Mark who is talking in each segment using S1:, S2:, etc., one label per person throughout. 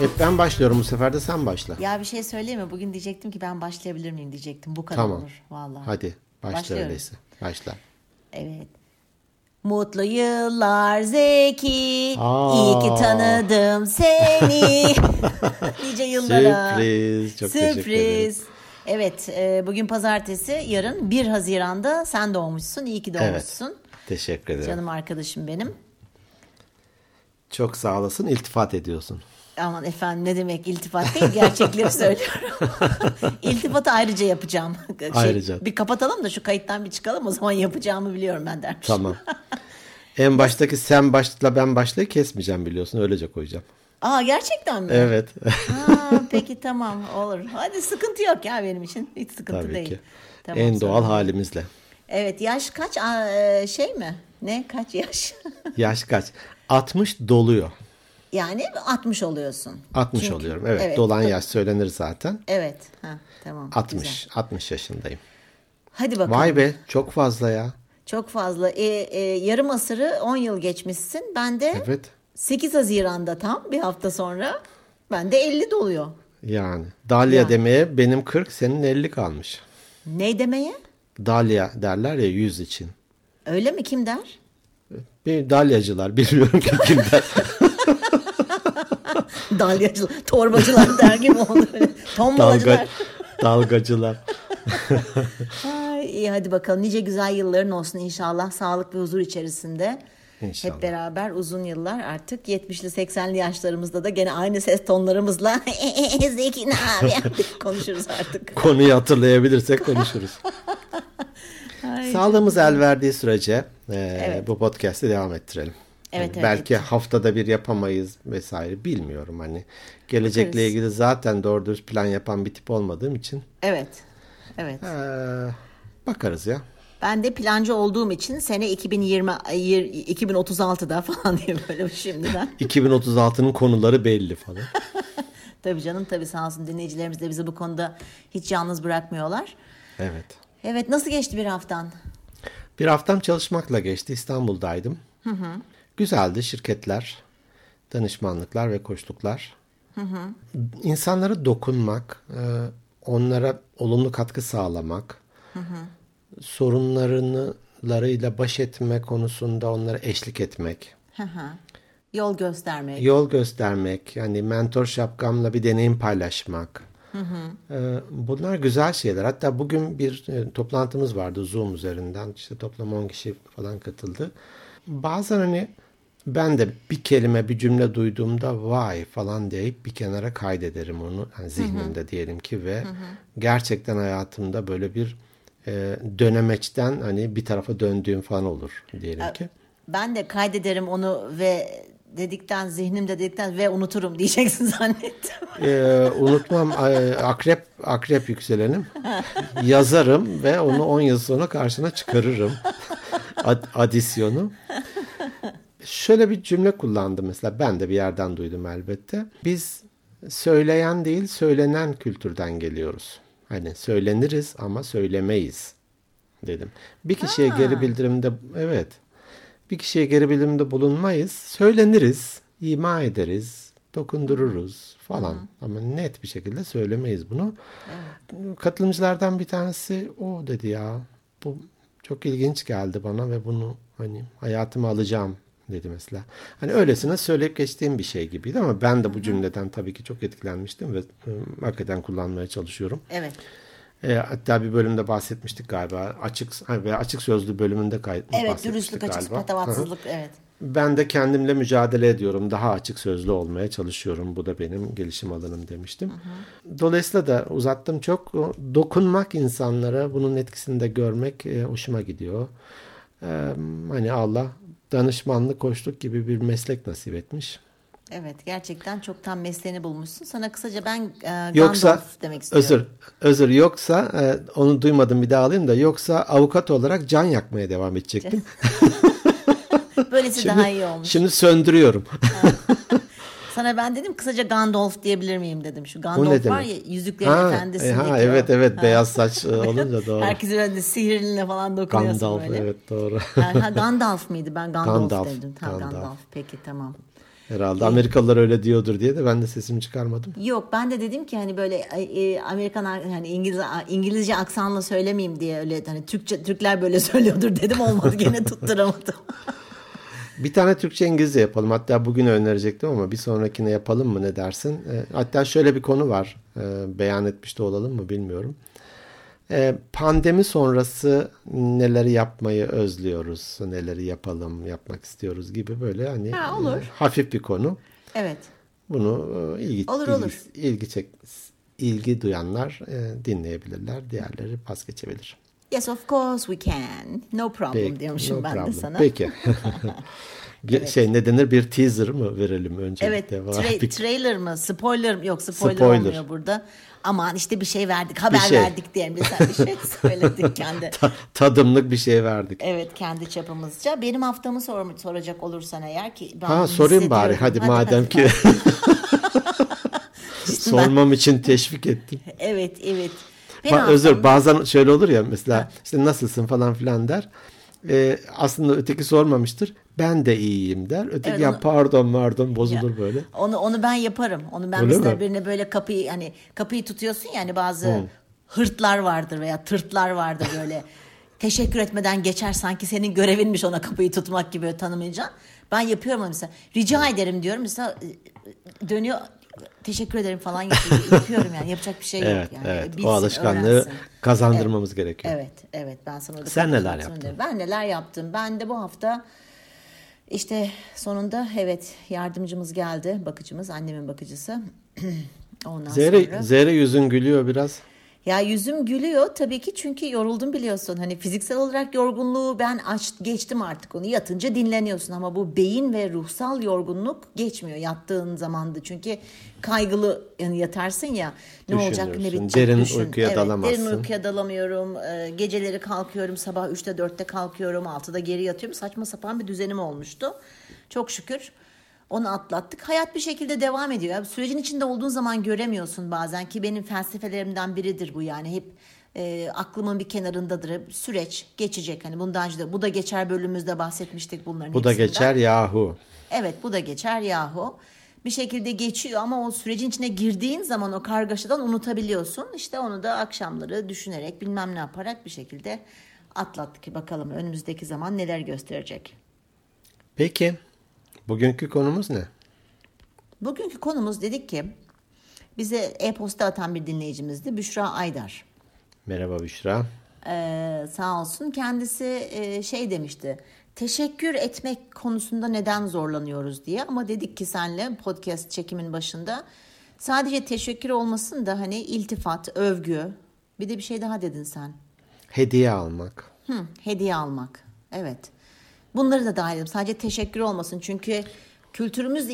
S1: Hep ben başlıyorum bu sefer de sen başla.
S2: Ya bir şey söyleyeyim mi? Bugün diyecektim ki ben başlayabilir miyim diyecektim. Bu kadar
S1: Tamam.
S2: olur vallahi.
S1: Hadi başla
S2: Başlıyorum.
S1: öyleyse. Başla.
S2: Evet. Mutlu yıllar Zeki.
S1: Aa.
S2: İyi ki tanıdım seni. nice yıllara.
S1: Sürpriz. Çok teşekkür ederim.
S2: Sürpriz. Evet, e, bugün pazartesi, yarın 1 Haziran'da sen doğmuşsun. İyi ki doğmuşsun.
S1: Teşekkür ederim.
S2: Canım arkadaşım benim.
S1: Çok sağ olasın. İltifat ediyorsun.
S2: Aman efendim ne demek iltifat değil gerçekleri söylüyorum. İltifatı ayrıca yapacağım. Şey,
S1: Ayrıca.
S2: Bir kapatalım da şu kayıttan bir çıkalım o zaman yapacağımı biliyorum ben dermiş.
S1: Tamam. en baştaki sen başla ben başlayı kesmeyeceğim biliyorsun. Öylece koyacağım.
S2: Aa gerçekten mi?
S1: Evet.
S2: Ha, peki tamam olur. Hadi sıkıntı yok ya benim için. Hiç sıkıntı
S1: Tabii
S2: değil.
S1: ki.
S2: Tamam,
S1: en doğal halimizle.
S2: Evet yaş kaç Aa, e, şey mi? Ne kaç yaş?
S1: Yaş kaç? 60 doluyor.
S2: Yani 60 oluyorsun.
S1: 60
S2: Çünkü-
S1: oluyorum. Evet, dolan yaş söylenir zaten.
S2: Evet. Ha, tamam.
S1: 60.
S2: güzel.
S1: 60 yaşındayım.
S2: Hadi bakalım.
S1: Vay be çok fazla ya.
S2: Çok fazla. E, e, yarım asırı 10 yıl geçmişsin. Ben de
S1: Evet.
S2: 8 Haziran'da tam bir hafta sonra ben de 50 doluyor.
S1: Yani Dalia
S2: Ya.
S1: demeye benim 40 senin 50 kalmış.
S2: Ne demeye?
S1: Dalia derler ya yüz için.
S2: Öyle mi? Kim der?
S1: Bir dalyacılar bilmiyorum ki kim der.
S2: Dalyacılar, torbacılar der gibi oldu. Tombalacılar.
S1: Dalga, dalgacılar.
S2: Ay, iyi hadi bakalım. Nice güzel yılların olsun inşallah. Sağlık ve huzur içerisinde.
S1: İnşallah.
S2: Hep beraber uzun yıllar artık 70'li 80'li yaşlarımızda da gene aynı ses tonlarımızla Zeki ne abi konuşuruz artık.
S1: Konuyu hatırlayabilirsek konuşuruz. Sağlığımız el verdiği sürece e,
S2: Evet.
S1: bu podcast'i devam ettirelim.
S2: Evet,
S1: Hani
S2: evet,
S1: belki haftada bir yapamayız vesaire bilmiyorum hani. Gelecekle
S2: Bakarız.
S1: ilgili zaten doğru dürüst plan yapan bir tip olmadığım için
S2: Evet. Evet.
S1: e, bakarız ya.
S2: Ben de plancı olduğum için sene 2020 yir- 2036'da falan diye böyle şimdiden.
S1: 2036'nın konuları belli falan.
S2: tabii canım tabii sağ olsun dinleyicilerimiz de bizi bu konuda hiç yalnız bırakmıyorlar.
S1: Evet.
S2: Evet nasıl geçti bir haftan?
S1: Bir haftam çalışmakla geçti. İstanbul'daydım. Güzeldi şirketler, danışmanlıklar ve koçluklar. İnsanlara dokunmak, e, onlara olumlu katkı sağlamak, sorunlarıyla baş etme konusunda onlara eşlik etmek,
S2: Hı hı. Yol göstermek.
S1: yol göstermek, yani mentor şapkamla bir deneyim paylaşmak. E, Bunlar güzel şeyler. Hatta bugün bir e, toplantımız vardı Zoom üzerinden. İşte toplam 10 kişi falan katıldı. Bazen hani ben de bir kelime bir cümle duyduğumda vay falan deyip bir kenara kaydederim onu yani zihnimde diyelim ki ve gerçekten hayatımda böyle bir e, dönemeçten hani bir tarafa döndüğüm falan olur diyelim ki.
S2: Ben de kaydederim onu ve dedikten zihnimde dedikten ve unuturum diyeceksin zannettim.
S1: Ee, unutmam akrep akrep yükselenim. Yazarım ve onu 10 yıl sonra karşına çıkarırım. Ad- adisyonu. Şöyle bir cümle kullandım mesela ben de bir yerden duydum elbette. Biz söyleyen değil söylenen kültürden geliyoruz. Hani söyleniriz ama söylemeyiz dedim. Bir kişiye geri bildirimde evet bir kişiye geri bildirimde bulunmayız. Söyleniriz, ima ederiz, dokundururuz falan. Ama net bir şekilde söylemeyiz bunu. Katılımcılardan bir tanesi o dedi ya. Bu çok ilginç geldi bana ve bunu hani hayatıma alacağım dedi mesela. Hani öylesine söyleyip geçtiğim bir şey gibiydi ama ben de bu cümleden tabii ki çok etkilenmiştim ve e, hakikaten kullanmaya çalışıyorum.
S2: Evet.
S1: E, hatta bir bölümde bahsetmiştik galiba. Açık veya açık sözlü bölümünde kay-
S2: Evet dürüstlük açık
S1: galiba. Hı hı.
S2: patavatsızlık evet.
S1: Ben de kendimle mücadele ediyorum. Daha açık sözlü olmaya çalışıyorum. Bu da benim gelişim alanım demiştim. Dolayısıyla da uzattım çok. Dokunmak insanlara, bunun etkisini de görmek e, hoşuma gidiyor. E, hani Allah danışmanlık, koçluk gibi bir meslek nasip etmiş.
S2: Evet gerçekten çok tam mesleğini bulmuşsun. Sana kısaca ben e,
S1: Yoksa
S2: Gandalf demek istiyorum.
S1: özür özür yoksa e, onu duymadım bir daha alayım da yoksa avukat olarak can yakmaya devam edecektim.
S2: Böylesi daha iyi olmuş.
S1: Şimdi söndürüyorum.
S2: Sana ben dedim kısaca Gandalf diyebilir miyim dedim. Şu Gandalf var ya Yüzüklerin
S1: Ha,
S2: Efendisi'ndeki
S1: e, ha, evet evet beyaz saç e, olunca doğru.
S2: Herkes öyle sihirlinle falan dokunuyorsun
S1: Gandalf
S2: böyle.
S1: evet doğru.
S2: Ha, ha, Gandalf mıydı? Ben Gandalf,
S1: Gandalf,
S2: dedim. Ha,
S1: Gandalf.
S2: Gandalf. Peki tamam.
S1: Herhalde Amerikalılar öyle diyordur diye de ben de sesimi çıkarmadım.
S2: Yok ben de dedim ki hani böyle e, Amerikan hani İngiliz İngilizce aksanla söylemeyeyim diye öyle hani Türkçe Türkler böyle söylüyordur dedim olmadı gene tutturamadım.
S1: Bir tane Türkçe İngilizce yapalım. Hatta bugün önerecektim ama bir sonrakine yapalım mı ne dersin? E, hatta şöyle bir konu var. E, beyan etmiş de olalım mı bilmiyorum. E, pandemi sonrası neleri yapmayı özlüyoruz, neleri yapalım, yapmak istiyoruz gibi böyle hani
S2: ha, olur. E,
S1: hafif bir konu.
S2: Evet.
S1: Bunu e, ilgi
S2: olur,
S1: ilgi,
S2: olur.
S1: ilgi çek ilgi duyanlar e, dinleyebilirler, diğerleri pas geçebilir.
S2: Yes of course we can. No problem Peki, diyormuşum no ben problem. de sana.
S1: Peki. evet. Şey ne denir bir teaser mı verelim önce?
S2: Evet tra- trailer mı spoiler mı yok spoiler, spoiler olmuyor burada. Aman işte bir şey verdik haber bir şey. verdik diyelim mesela bir şey söyledik kendi.
S1: Ta- tadımlık bir şey verdik.
S2: Evet kendi çapımızca. Benim haftamı sor- soracak olursan eğer ki.
S1: Ben ha sorayım bari hadi, hadi madem hadi, ki. Sormam ben... için teşvik ettin.
S2: Evet evet.
S1: Ba- özür bazen şöyle olur ya mesela işte nasılsın falan filan der. Ee, aslında öteki sormamıştır. Ben de iyiyim der. Öteki evet, onu, ya pardon pardon bozulur ya, böyle.
S2: Onu onu ben yaparım. Onu ben Öyle mesela mi? birine böyle kapıyı hani kapıyı tutuyorsun yani bazı hmm. hırtlar vardır veya tırtlar vardır böyle. teşekkür etmeden geçer sanki senin görevinmiş ona kapıyı tutmak gibi tanımayacaksın. Ben yapıyorum mesela. Rica ederim diyorum. Mesela e, dönüyor teşekkür ederim falan yapıyorum yani yapacak bir şey
S1: evet,
S2: yok. Yani.
S1: Evet, Bilsin, o alışkanlığı öğrensin. kazandırmamız
S2: evet,
S1: gerekiyor.
S2: Evet, evet ben sana orada
S1: Sen neler yaptın?
S2: Derim. Ben neler yaptım? Ben de bu hafta işte sonunda evet yardımcımız geldi, bakıcımız, annemin bakıcısı.
S1: Ondan Zere, sonra... Zere yüzün gülüyor biraz.
S2: Ya yüzüm gülüyor tabii ki çünkü yoruldum biliyorsun. Hani fiziksel olarak yorgunluğu ben aç, geçtim artık onu. Yatınca dinleniyorsun ama bu beyin ve ruhsal yorgunluk geçmiyor yattığın zamanda. Çünkü kaygılı yani yatarsın ya ne olacak ne bitecek
S1: derin
S2: düşün.
S1: uykuya
S2: evet,
S1: dalamazsın.
S2: Derin uykuya dalamıyorum. Ee, geceleri kalkıyorum sabah 3'te 4'te kalkıyorum 6'da geri yatıyorum. Saçma sapan bir düzenim olmuştu. Çok şükür. Onu atlattık. Hayat bir şekilde devam ediyor. Yani sürecin içinde olduğun zaman göremiyorsun bazen ki benim felsefelerimden biridir bu yani. Hep e, aklımın bir kenarındadır. Süreç geçecek. Hani bundan önce de bu da geçer bölümümüzde bahsetmiştik bunların
S1: Bu hepsinden. da geçer yahu.
S2: Evet bu da geçer yahu. Bir şekilde geçiyor ama o sürecin içine girdiğin zaman o kargaşadan unutabiliyorsun. İşte onu da akşamları düşünerek bilmem ne yaparak bir şekilde atlattık. Bakalım önümüzdeki zaman neler gösterecek.
S1: Peki. Bugünkü konumuz ne?
S2: Bugünkü konumuz dedik ki bize e-posta atan bir dinleyicimizdi Büşra Aydar.
S1: Merhaba Büşra.
S2: Ee, sağ olsun kendisi e, şey demişti teşekkür etmek konusunda neden zorlanıyoruz diye ama dedik ki senle podcast çekimin başında sadece teşekkür olmasın da hani iltifat, övgü bir de bir şey daha dedin sen.
S1: Hediye almak.
S2: Hı, hediye almak evet. Bunları da dahil edelim. Sadece teşekkür olmasın. Çünkü kültürümüz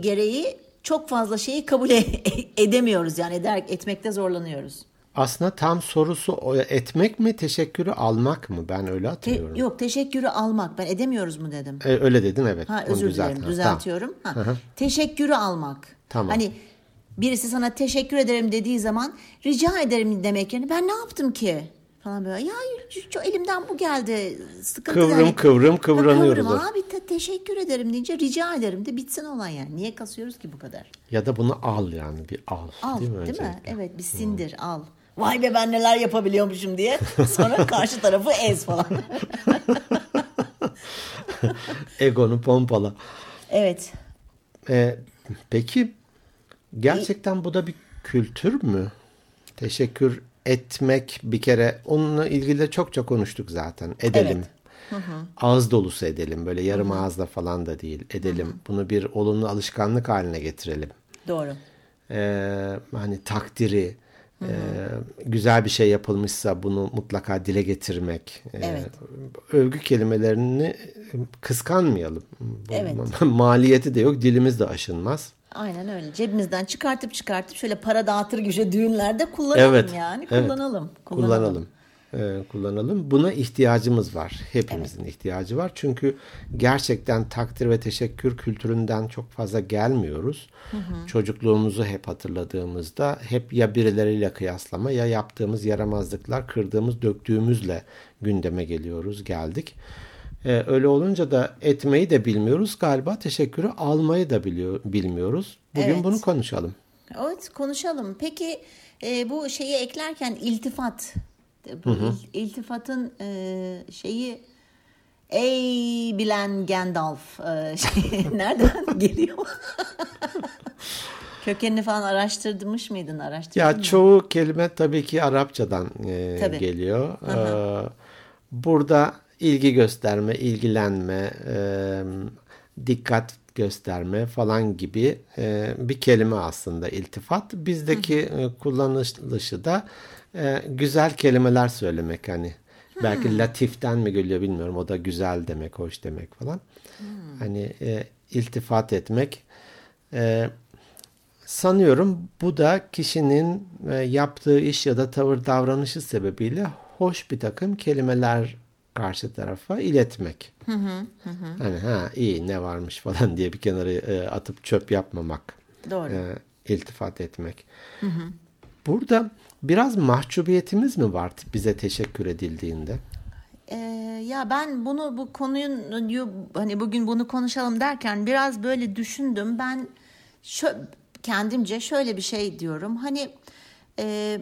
S2: gereği çok fazla şeyi kabul e, edemiyoruz. Yani eder, etmekte zorlanıyoruz.
S1: Aslında tam sorusu etmek mi teşekkürü almak mı? Ben öyle hatırlıyorum.
S2: Te, yok teşekkürü almak. Ben edemiyoruz mu dedim.
S1: E, öyle dedin evet.
S2: Ha, özür dilerim düzeltiyorum. Tamam. Ha, teşekkürü almak. Tamam. Hani birisi sana teşekkür ederim dediği zaman rica ederim demek yani ben ne yaptım ki? Falan böyle. Ya çok elimden bu geldi.
S1: Sıkıntı kıvrım yani. kıvrım kıvranıyoruz. Kıvrım
S2: abi te- teşekkür ederim deyince rica ederim de bitsin olan yani. Niye kasıyoruz ki bu kadar?
S1: Ya da bunu al yani bir al.
S2: Al değil mi? Değil mi? Evet bir sindir hmm. al. Vay be ben neler yapabiliyormuşum diye. Sonra karşı tarafı ez falan.
S1: Egonu pompala.
S2: Evet.
S1: Ee, peki gerçekten bu da bir kültür mü? Teşekkür etmek bir kere onunla ilgili çokça konuştuk zaten. Edelim. Evet. Hı hı. Ağız dolusu edelim. Böyle yarım hı hı. ağızla falan da değil. Edelim. Hı hı. Bunu bir olumlu alışkanlık haline getirelim.
S2: Doğru.
S1: Ee, hani takdiri, Hı hı. Ee, güzel bir şey yapılmışsa bunu mutlaka dile getirmek. Ee, evet. övgü kelimelerini kıskanmayalım. Evet. Maliyeti de yok, dilimiz de aşınmaz.
S2: Aynen öyle. Cebimizden çıkartıp çıkartıp şöyle para dağıtır gibi düğünlerde kullanalım evet, yani. Kullanalım.
S1: Evet. Kullanalım. kullanalım. Ee, kullanalım. Buna ihtiyacımız var. Hepimizin evet. ihtiyacı var. Çünkü gerçekten takdir ve teşekkür kültüründen çok fazla gelmiyoruz. Hı hı. Çocukluğumuzu hep hatırladığımızda hep ya birileriyle kıyaslama ya yaptığımız yaramazlıklar, kırdığımız, döktüğümüzle gündeme geliyoruz, geldik. E, öyle olunca da etmeyi de bilmiyoruz galiba teşekkürü almayı da biliyor, bilmiyoruz. Bugün
S2: Evet.
S1: bunu konuşalım.
S2: Evet konuşalım. Peki e, bu şeyi eklerken iltifat. Bu il- iltifatın e, şeyi ey bilen Gandalf e, şey, nereden geliyor? Kökenini falan araştırmış mıydın? Araştırdın
S1: Ya
S2: mı?
S1: çoğu kelime tabii ki Arapçadan e,
S2: Tabii.
S1: geliyor. Ee, burada ilgi gösterme, ilgilenme, e, dikkat gösterme falan gibi e, bir kelime aslında iltifat. Bizdeki e, kullanılışı da e, güzel kelimeler söylemek hani. Belki latiften mi geliyor bilmiyorum. O da güzel demek, hoş demek falan. Hani e, iltifat etmek. E, Sanıyorum bu da kişinin e, yaptığı iş ya da tavır davranışı sebebiyle hoş bir takım kelimeler karşı tarafa iletmek. Hani ha iyi ne varmış falan diye bir kenara e, atıp çöp yapmamak.
S2: Doğru.
S1: E, iltifat etmek. Burada biraz mahcubiyetimiz mi var bize teşekkür edildiğinde?
S2: Ee, ya ben bunu bu konuyu hani bugün bunu konuşalım derken biraz böyle düşündüm. Ben şö kendimce şöyle bir şey diyorum. Hani e,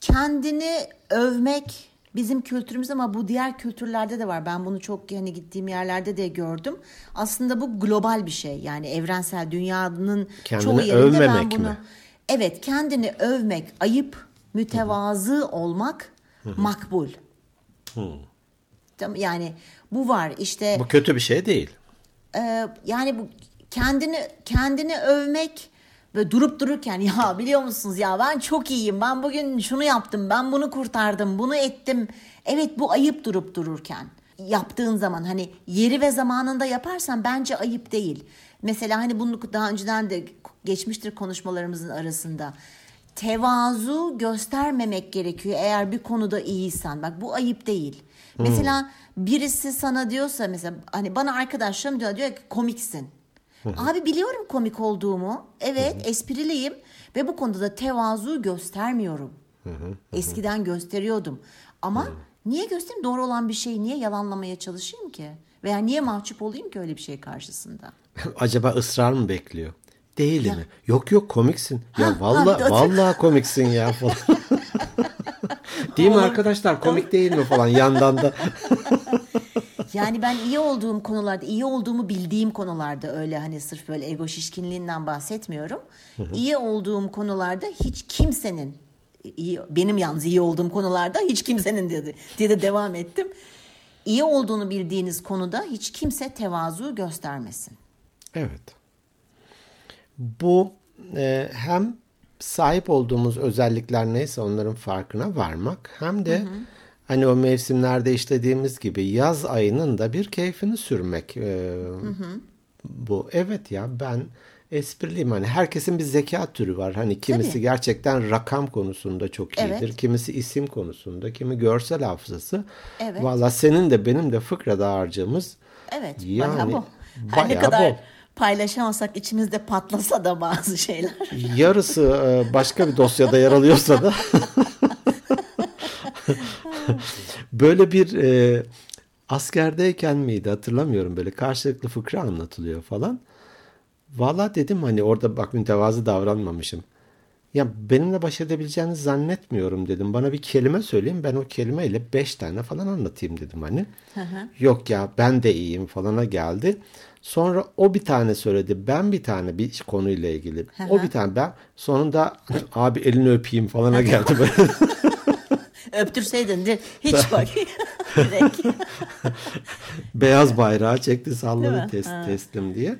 S2: kendini övmek bizim kültürümüz ama bu diğer kültürlerde de var. Ben bunu çok hani gittiğim yerlerde de gördüm. Aslında bu global bir şey. Yani evrensel dünyanın
S1: Kendini
S2: çoğu yerinde ben bunu
S1: mi?
S2: Evet, kendini övmek, ayıp, mütevazı olmak makbul. Tam- Yani bu var işte
S1: Bu kötü bir şey değil.
S2: e, yani bu kendini kendini övmek ve durup dururken ya biliyor musunuz ya ben çok iyiyim. Ben bugün şunu yaptım ben bunu kurtardım bunu ettim. Evet bu ayıp durup dururken. Yaptığın zaman hani yeri ve zamanında yaparsan bence ayıp değil. Mesela hani bunu daha önceden de geçmiştir konuşmalarımızın arasında. Tevazu göstermemek gerekiyor eğer bir konuda iyiysen. Bak bu ayıp değil. Mesela birisi sana diyorsa mesela hani bana arkadaşlarım diyor diyor ki komiksin Abi biliyorum komik olduğumu. Evet, espriliyim ve bu konuda da tevazu göstermiyorum. Eskiden gösteriyordum. Ama niye göstereyim? Doğru olan bir şeyi niye yalanlamaya çalışayım ki? Veya niye mahcup olayım ki öyle bir şey karşısında?
S1: Acaba ısrar mı bekliyor? Değil mi? Yok yok komiksin. Ya
S2: Ha,
S1: vallahi
S2: ha,
S1: vallahi komiksin ya falan. değil mi arkadaşlar komik değil mi falan yandan da.
S2: Yani ben iyi olduğum konularda, iyi olduğumu bildiğim konularda öyle hani sırf böyle ego şişkinliğinden bahsetmiyorum. İyi olduğum konularda hiç kimsenin iyi, benim yalnız iyi olduğum konularda hiç kimsenin dedi diye de devam ettim. İyi olduğunu bildiğiniz konuda hiç kimse tevazu göstermesin.
S1: Evet. Bu e, hem sahip olduğumuz özellikler neyse onların farkına varmak hem de hani o mevsimlerde işlediğimiz gibi yaz ayının da bir keyfini sürmek. E, Bu evet ya ben espriliyim hani herkesin bir zeka türü var. Hani kimisi
S2: Tabii.
S1: gerçekten rakam konusunda çok iyidir.
S2: Evet.
S1: Kimisi isim konusunda, kimi görsel hafızası.
S2: Evet.
S1: Valla senin de benim de fıkrada harcamız
S2: Evet,
S1: Yani
S2: bayağı bu. Her ne
S1: bayağı
S2: kadar
S1: bol.
S2: paylaşamasak içimizde patlasa da bazı şeyler.
S1: yarısı e, başka bir dosyada yer alıyorsa da böyle bir e, askerdeyken miydi hatırlamıyorum böyle karşılıklı fıkra anlatılıyor falan. Valla dedim hani orada bak mütevazı davranmamışım. Ya benimle baş edebileceğinizi zannetmiyorum dedim. Bana bir kelime söyleyin ben o kelimeyle beş tane falan anlatayım dedim hani. Yok ya ben de iyiyim falana geldi. Sonra o bir tane söyledi. Ben bir tane bir konuyla ilgili. o bir tane ben. Sonunda abi elini öpeyim falana geldi.
S2: Öptürseydin de hiç bak.
S1: Beyaz bayrağı çekti salladı
S2: mi?
S1: test, teslim diye.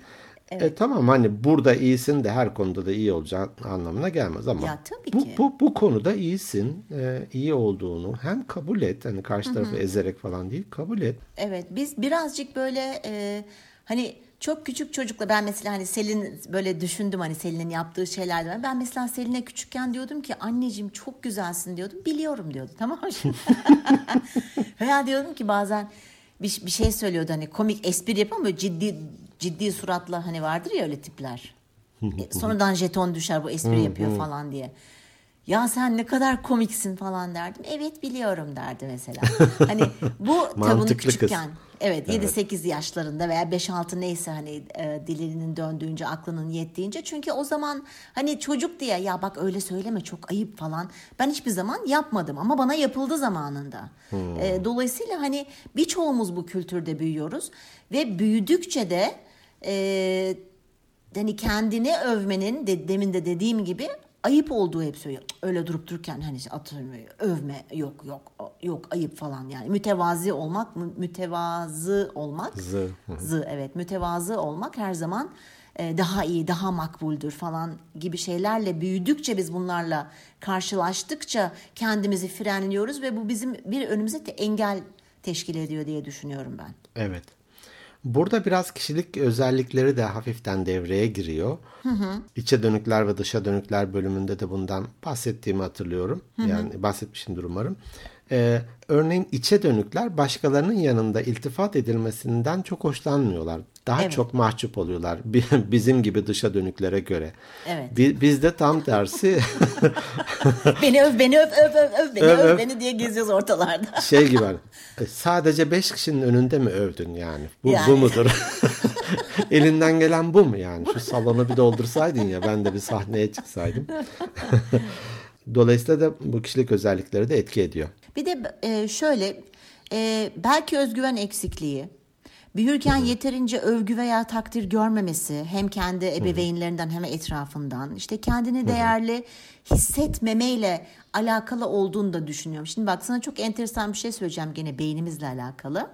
S1: E tamam hani burada iyisin de her konuda da iyi olacağın anlamına gelmez ama
S2: Ya tabii
S1: bu,
S2: ki.
S1: bu, bu konuda iyisin, e, iyi olduğunu hem kabul et hani karşı tarafı ezerek falan değil kabul et.
S2: Evet biz birazcık böyle e, hani çok küçük çocukla ben mesela hani Selin böyle düşündüm hani Selin'in yaptığı şeylerden. Ben mesela Selin'e küçükken diyordum ki anneciğim çok güzelsin diyordum. Biliyorum diyordu tamam mı? Veya diyordum ki bazen bir, bir şey söylüyordu hani komik espri yapıyor ama ciddi ciddi suratla hani vardır ya öyle tipler. E, Sonradan jeton düşer bu espri yapıyor falan diye. Ya sen ne kadar komiksin falan derdim. Evet biliyorum derdi mesela. Hani bu tabii
S1: Mantıklı kız.
S2: Küçükken. Evet 7-8 yaşlarında veya 5-6 neyse hani e, dilinin döndüğünce aklının yettiğince. Çünkü o zaman hani çocuk diye ya bak öyle söyleme çok ayıp falan. Ben hiçbir zaman yapmadım ama bana yapıldı zamanında. E, dolayısıyla hani birçoğumuz bu kültürde büyüyoruz. Ve büyüdükçe de e, hani kendini övmenin de, demin de dediğim gibi ayıp olduğu hep söylüyor. Öyle durup dururken hani işte atıyorum övme yok yok yok ayıp falan yani mütevazi olmak mü- mütevazı olmak
S1: Zı,
S2: zı evet mütevazı olmak her zaman e, daha iyi daha makbuldür falan gibi şeylerle büyüdükçe biz bunlarla karşılaştıkça kendimizi frenliyoruz ve bu bizim bir önümüze de engel teşkil ediyor diye düşünüyorum ben.
S1: Evet. Burada biraz kişilik özellikleri de hafiften devreye giriyor. İçe dönükler ve dışa dönükler bölümünde de bundan bahsettiğimi hatırlıyorum. Yani bahsetmişimdir umarım. Ee, örneğin içe dönükler başkalarının yanında iltifat edilmesinden çok hoşlanmıyorlar. Daha
S2: Evet.
S1: çok mahcup oluyorlar bi- bizim gibi dışa dönüklere göre.
S2: Evet.
S1: Bi- Bizde tam tersi
S2: Beni öv beni öv öv öv, öv beni
S1: Öv,
S2: öv, beni diye geziyoruz ortalarda.
S1: şey gibi e, sadece beş kişinin önünde mi övdün yani? Bu,
S2: Yani.
S1: bu mudur? Elinden gelen bu mu yani? Şu salonu bir doldursaydın ya ben de bir sahneye çıksaydım. Dolayısıyla da bu kişilik özellikleri de etki ediyor.
S2: Bir de e, şöyle e, belki özgüven eksikliği, büyürken yeterince övgü veya takdir görmemesi hem kendi ebeveynlerinden hem etrafından işte kendini değerli hissetmemeyle alakalı olduğunu da düşünüyorum. Şimdi bak sana çok enteresan bir şey söyleyeceğim gene beynimizle alakalı.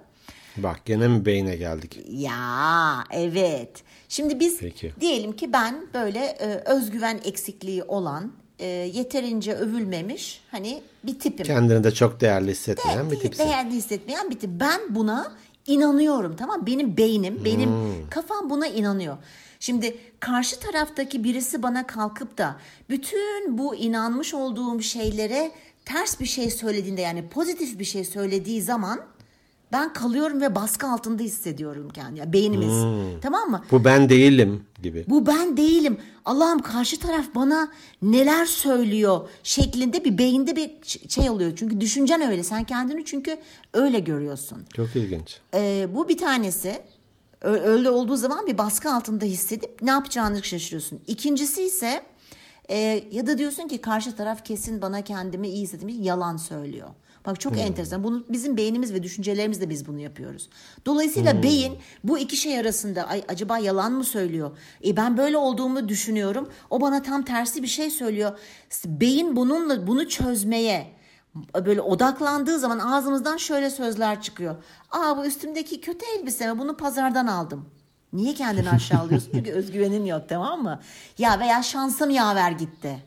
S1: Bak gene mi beyne geldik?
S2: Ya evet. Şimdi biz
S1: Peki.
S2: diyelim ki ben böyle e, özgüven eksikliği olan, e, yeterince övülmemiş hani bir tipim.
S1: Kendini de çok değerli hissetmeyen bir
S2: Değil,
S1: tipsin.
S2: değerli hissetmeyen bir tip. Ben buna inanıyorum tamam? Benim beynim, benim
S1: Hmm.
S2: kafam buna inanıyor. Şimdi karşı taraftaki birisi bana kalkıp da bütün bu inanmış olduğum şeylere ters bir şey söylediğinde yani pozitif bir şey söylediği zaman ben kalıyorum ve baskı altında hissediyorum kendimi. Yani beynimiz.
S1: Hmm.
S2: Tamam mı?
S1: Bu ben değilim gibi.
S2: Bu ben değilim. Allah'ım karşı taraf bana neler söylüyor şeklinde bir beyinde bir şey oluyor. Çünkü düşüncen öyle. Sen kendini çünkü öyle görüyorsun.
S1: Çok ilginç.
S2: Ee, bu bir tanesi. Öyle olduğu zaman bir baskı altında hissedip ne yapacağını şaşırıyorsun. İkincisi ise e, ya da diyorsun ki karşı taraf kesin bana kendimi iyi hissetmiş yalan söylüyor. Bak çok enteresan. Bunu bizim beynimiz ve düşüncelerimizle biz bunu yapıyoruz. Dolayısıyla beyin bu iki şey arasında ay acaba yalan mı söylüyor? E ben böyle olduğumu düşünüyorum. O bana tam tersi bir şey söylüyor. Beyin bununla bunu çözmeye böyle odaklandığı zaman ağzımızdan şöyle sözler çıkıyor. Aa bu üstümdeki kötü elbise mi? Bunu pazardan aldım. Niye kendini aşağılıyorsun? Çünkü özgüvenin yok tamam mı? Ya veya şansım yaver gitti.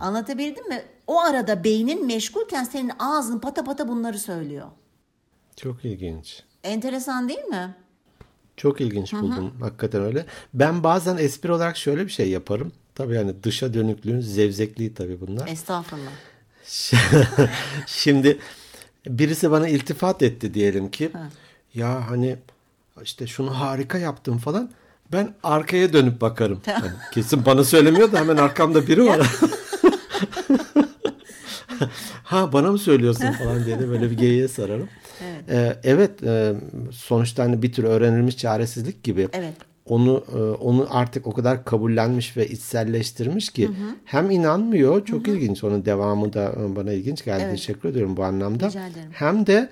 S2: Anlatabildim mi? O arada beynin meşgulken senin ağzın pata pata bunları söylüyor.
S1: Çok ilginç.
S2: Enteresan değil mi?
S1: Çok ilginç buldum. Hakikaten öyle. Ben bazen espri olarak şöyle bir şey yaparım. Tabii yani dışa dönüklüğün zevzekliği tabii bunlar.
S2: Estağfurullah.
S1: Şimdi birisi bana iltifat etti diyelim ki. Ya hani işte şunu harika yaptım falan. Ben arkaya dönüp bakarım. Yani kesin bana söylemiyor da hemen arkamda biri var. ha bana mı söylüyorsun falan diye de böyle bir geyiğe sararım. Evet, ee, evet e, sonuçta hani bir tür öğrenilmiş çaresizlik gibi.
S2: Evet.
S1: Onu e, onu artık o kadar kabullenmiş ve içselleştirmiş ki hem inanmıyor çok ilginç onun devamı da e, bana ilginç geldi
S2: Evet.
S1: teşekkür ediyorum bu anlamda hem de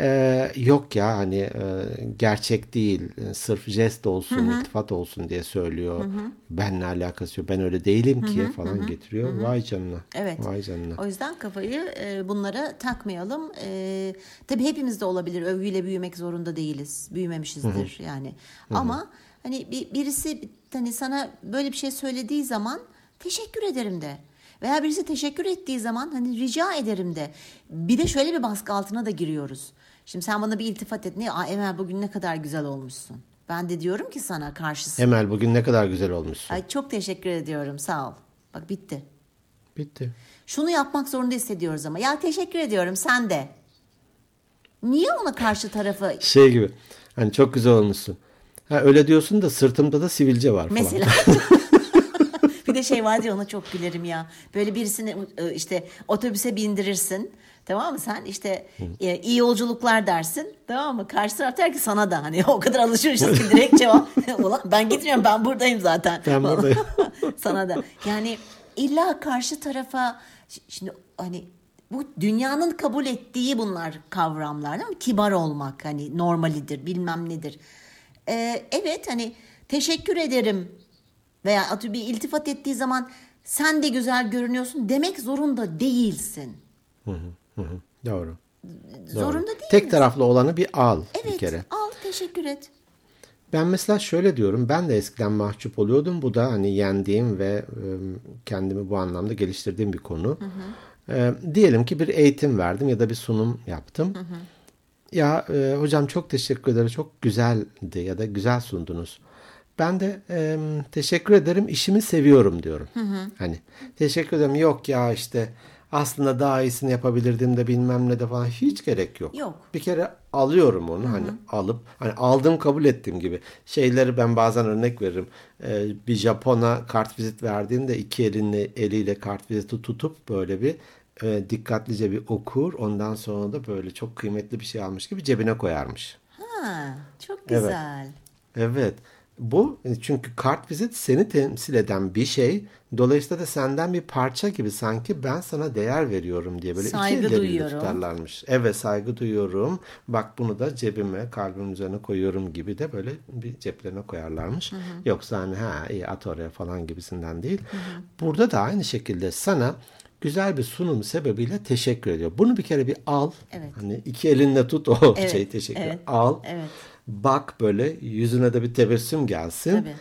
S1: e, yok ya hani e, gerçek değil e, sırf jest olsun iltifat olsun diye söylüyor benle alakası yok ben öyle değilim ki falan getiriyor vay canına
S2: Evet.
S1: vay canına
S2: O yüzden kafayı e, bunlara takmayalım. E, tabii hepimizde olabilir. Övgüyle büyümek zorunda değiliz. Büyümemişizdir yani. Ama hani bir, birisi hani sana böyle bir şey söylediği zaman teşekkür ederim de. Veya birisi teşekkür ettiği zaman hani rica ederim de. Bir de şöyle bir baskı altına da giriyoruz. Şimdi sen bana bir iltifat et. Ne? Aa, Emel bugün ne kadar güzel olmuşsun. Ben de diyorum ki sana karşısında.
S1: Emel bugün ne kadar güzel olmuşsun
S2: Ay çok teşekkür ediyorum. Sağ ol. Bak bitti.
S1: bitti
S2: Şunu yapmak zorunda hissediyoruz ama. Ya teşekkür ediyorum sen de. Niye ona karşı tarafı
S1: şey gibi hani çok güzel olmuşsun ha, öyle diyorsun da sırtımda da sivilce var falan
S2: mesela? de şey vardı ya ona çok gülerim ya. Böyle birisini e, işte otobüse bindirirsin. Tamam mı sen işte e, iyi yolculuklar dersin tamam mı karşı taraf der ki sana da hani o kadar alışmışız ki direkt cevap ulan ben gitmiyorum ben buradayım zaten
S1: Ben buradayım.
S2: sana da yani illa karşı tarafa şimdi hani bu dünyanın kabul ettiği bunlar kavramlar değil mi? Kibar olmak hani normalidir bilmem nedir. Ee, evet hani teşekkür ederim veya atı bir iltifat ettiği zaman sen de güzel görünüyorsun demek zorunda değilsin.
S1: Hı hı, Doğru.
S2: Zorunda değil
S1: Tek
S2: misin?
S1: taraflı olanı bir al bir
S2: Evet
S1: kere.
S2: al teşekkür et.
S1: Ben mesela şöyle diyorum. Ben de eskiden mahcup oluyordum. Bu da hani yendiğim ve e, kendimi bu anlamda geliştirdiğim bir konu. E, diyelim ki bir eğitim verdim ya da bir sunum yaptım. Ya e, hocam çok teşekkür ederim. Çok güzeldi ya da güzel sundunuz. Ben de e, teşekkür ederim. işimi seviyorum diyorum. Hani teşekkür ederim. Yok ya işte aslında daha iyisini yapabilirdim de bilmem ne de falan hiç gerek yok.
S2: Yok.
S1: Bir kere alıyorum onu hani alıp hani aldım kabul ettiğim gibi şeyleri ben bazen örnek veririm. Ee, bir Japon'a kart vizit verdiğinde iki elinle eliyle kart viziti tutup böyle bir e, dikkatlice bir okur. Ondan sonra da böyle çok kıymetli bir şey almış gibi cebine koyarmış.
S2: Ha, çok
S1: Evet.
S2: güzel.
S1: Evet. Bu e, çünkü kart vizit seni temsil eden bir şey. Dolayısıyla da senden bir parça gibi sanki ben sana değer veriyorum diye böyle
S2: Saygı
S1: iki elleriyle
S2: duyuyorum.
S1: tutarlarmış. Evet saygı duyuyorum. Bak bunu da cebime kalbimin üzerine koyuyorum gibi de böyle bir ceplerine koyarlarmış. Yoksa hani ha iyi at oraya falan gibisinden değil. Burada da aynı şekilde sana güzel bir sunum sebebiyle teşekkür ediyor. Bunu bir kere bir al.
S2: Evet.
S1: Hani iki elinle tut o
S2: Evet,
S1: şeyi teşekkür.
S2: evet,
S1: Al.
S2: evet.
S1: Bak böyle yüzüne de bir tebessüm gelsin.
S2: Tabii.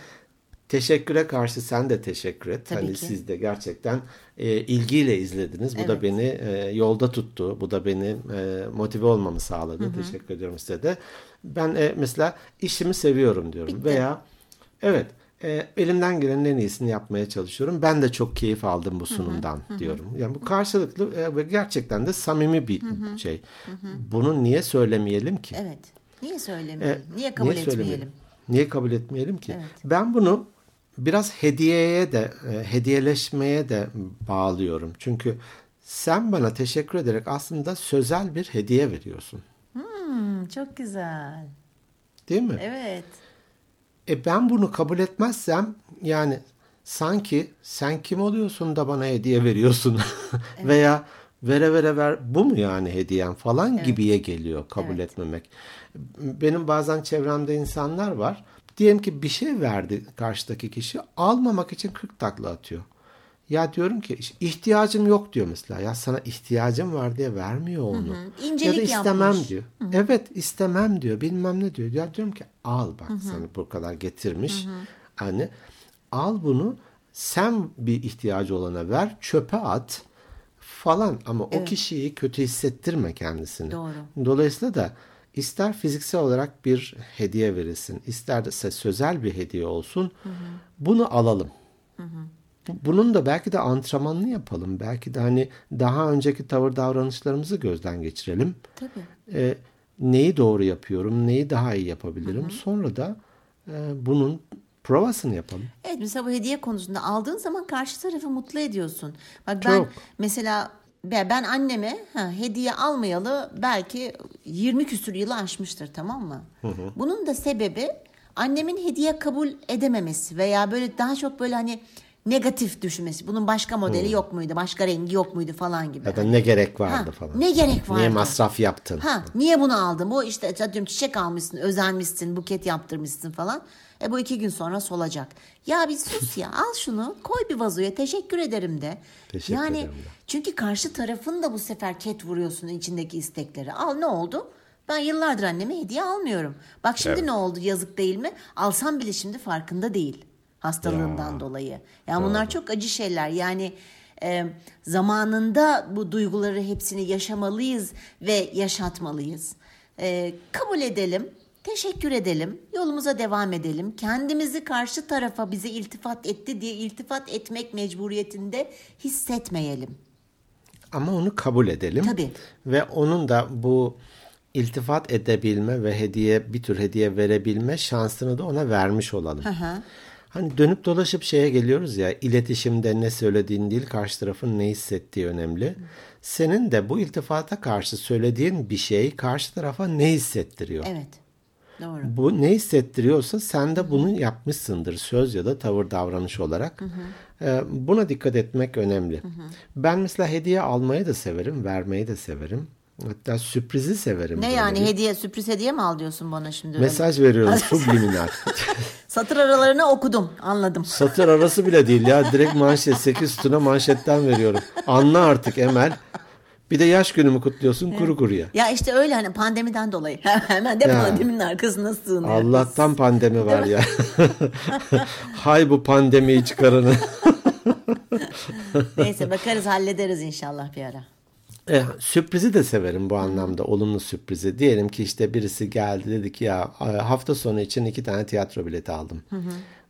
S1: Teşekküre karşı sen de teşekkür et.
S2: Tabii
S1: hani
S2: ki.
S1: siz de gerçekten e, ilgiyle izlediniz. Bu da
S2: Evet.
S1: beni e, yolda tuttu. Bu da beni e, motive olmamı sağladı. Teşekkür ediyorum size de. Ben e, mesela işimi seviyorum diyorum.
S2: Bitti.
S1: Veya evet e, elimden gelenin en iyisini yapmaya çalışıyorum. Ben de çok keyif aldım bu sunumdan diyorum. Yani bu karşılıklı e, ve gerçekten de samimi bir şey. Bunu niye söylemeyelim ki?
S2: Evet. Niye söylemeyelim?
S1: E,
S2: niye kabul
S1: niye söylemeyelim?
S2: etmeyelim?
S1: Niye kabul etmeyelim ki?
S2: Evet.
S1: Ben bunu biraz hediyeye de e, hediyeleşmeye de bağlıyorum. Çünkü sen bana teşekkür ederek aslında sözel bir hediye veriyorsun.
S2: Hmm, çok güzel.
S1: Değil mi?
S2: Evet.
S1: E ben bunu kabul etmezsem yani sanki sen kim oluyorsun da bana hediye veriyorsun veya vere vere ver bu mu yani hediyen falan gibiye geliyor kabul
S2: Evet.
S1: etmemek. Benim bazen çevremde insanlar var. Diyelim ki bir şey verdi karşıdaki kişi almamak için 40 takla atıyor. Ya diyorum ki ihtiyacım yok diyor mesela. Ya sana ihtiyacım var diye vermiyor onu.
S2: İncelik
S1: ya da istemem
S2: yapmış.
S1: diyor. Evet istemem diyor. Bilmem ne diyor. Ya diyorum ki al bak sana bu kadar getirmiş. Hani al bunu sen bir ihtiyacı olana ver. Çöpe at falan ama o kişiyi kötü hissettirme kendisini.
S2: Doğru.
S1: Dolayısıyla da ister fiziksel olarak bir hediye verilsin, ister de ise sözel bir hediye olsun. Bunu alalım. Bunun da belki de antrenmanını yapalım. Belki de hani daha önceki tavır davranışlarımızı gözden geçirelim.
S2: Tabii.
S1: Ee, neyi doğru yapıyorum, neyi daha iyi yapabilirim. Sonra da e, bunun provasını yapalım.
S2: Evet mesela bu hediye konusunda aldığın zaman karşı tarafı mutlu ediyorsun. Bak ben
S1: Çok.
S2: mesela be- ben anneme ha, hediye almayalı belki 20 küsur yılı aşmıştır tamam mı? Bunun da sebebi annemin hediye kabul edememesi veya böyle daha çok böyle hani negatif düşünmesi. Bunun başka modeli yok muydu? Başka rengi yok muydu falan gibi.
S1: Ya da ne gerek vardı
S2: Ha,
S1: falan.
S2: ne gerek vardı?
S1: Niye masraf yaptın?
S2: Ha, niye bunu aldın? Bu işte atıyorum çiçek almışsın, özenmişsin, buket yaptırmışsın falan. E bu iki gün sonra solacak. Ya bir sus ya al şunu koy bir vazoya teşekkür ederim de.
S1: Teşekkür
S2: yani
S1: ederim de.
S2: çünkü karşı tarafın da bu sefer ket vuruyorsun içindeki istekleri. Al ne oldu? Ben yıllardır anneme hediye almıyorum. Bak şimdi
S1: Evet.
S2: ne oldu yazık değil mi? Alsam bile şimdi farkında değil hastalığından
S1: Ya.
S2: dolayı. Yani bunlar çok acı şeyler. Yani e, zamanında bu duyguları hepsini yaşamalıyız ve yaşatmalıyız. E, kabul edelim, teşekkür edelim, yolumuza devam edelim. Kendimizi karşı tarafa bize iltifat etti diye iltifat etmek mecburiyetinde hissetmeyelim.
S1: Ama onu kabul edelim.
S2: Tabii.
S1: Ve onun da bu iltifat edebilme ve hediye bir tür hediye verebilme şansını da ona vermiş olalım.
S2: hı.
S1: Hani dönüp dolaşıp şeye geliyoruz ya iletişimde ne söylediğin değil karşı tarafın ne hissettiği önemli. Senin de bu iltifata karşı söylediğin bir şey karşı tarafa ne hissettiriyor?
S2: Evet. Doğru.
S1: Bu ne hissettiriyorsa sen de bunu yapmışsındır söz ya da tavır davranış olarak. Ee, buna dikkat etmek önemli. Ben mesela hediye almayı da severim, vermeyi de severim. Hatta sürprizi severim.
S2: Ne
S1: böyle
S2: yani hediye sürpriz hediye mi al diyorsun bana şimdi? öyle?
S1: Mesaj veriyorum subliminal.
S2: Satır aralarını okudum anladım.
S1: Satır arası bile değil ya. Direkt manşet 8 sütuna manşetten veriyorum. Anla artık Emel. Bir de yaş günümü kutluyorsun kuru kuruya.
S2: Ya işte öyle hani pandemiden dolayı. Hemen de
S1: Ya.
S2: pandeminin arkasına sığınıyoruz.
S1: Allah'tan pandemi var ya. Hay bu pandemiyi çıkaranı.
S2: Neyse bakarız hallederiz inşallah bir ara.
S1: E, sürprizi de severim bu anlamda olumlu sürprizi. Diyelim ki işte birisi geldi dedi ki ya e, hafta sonu için iki tane tiyatro bileti aldım.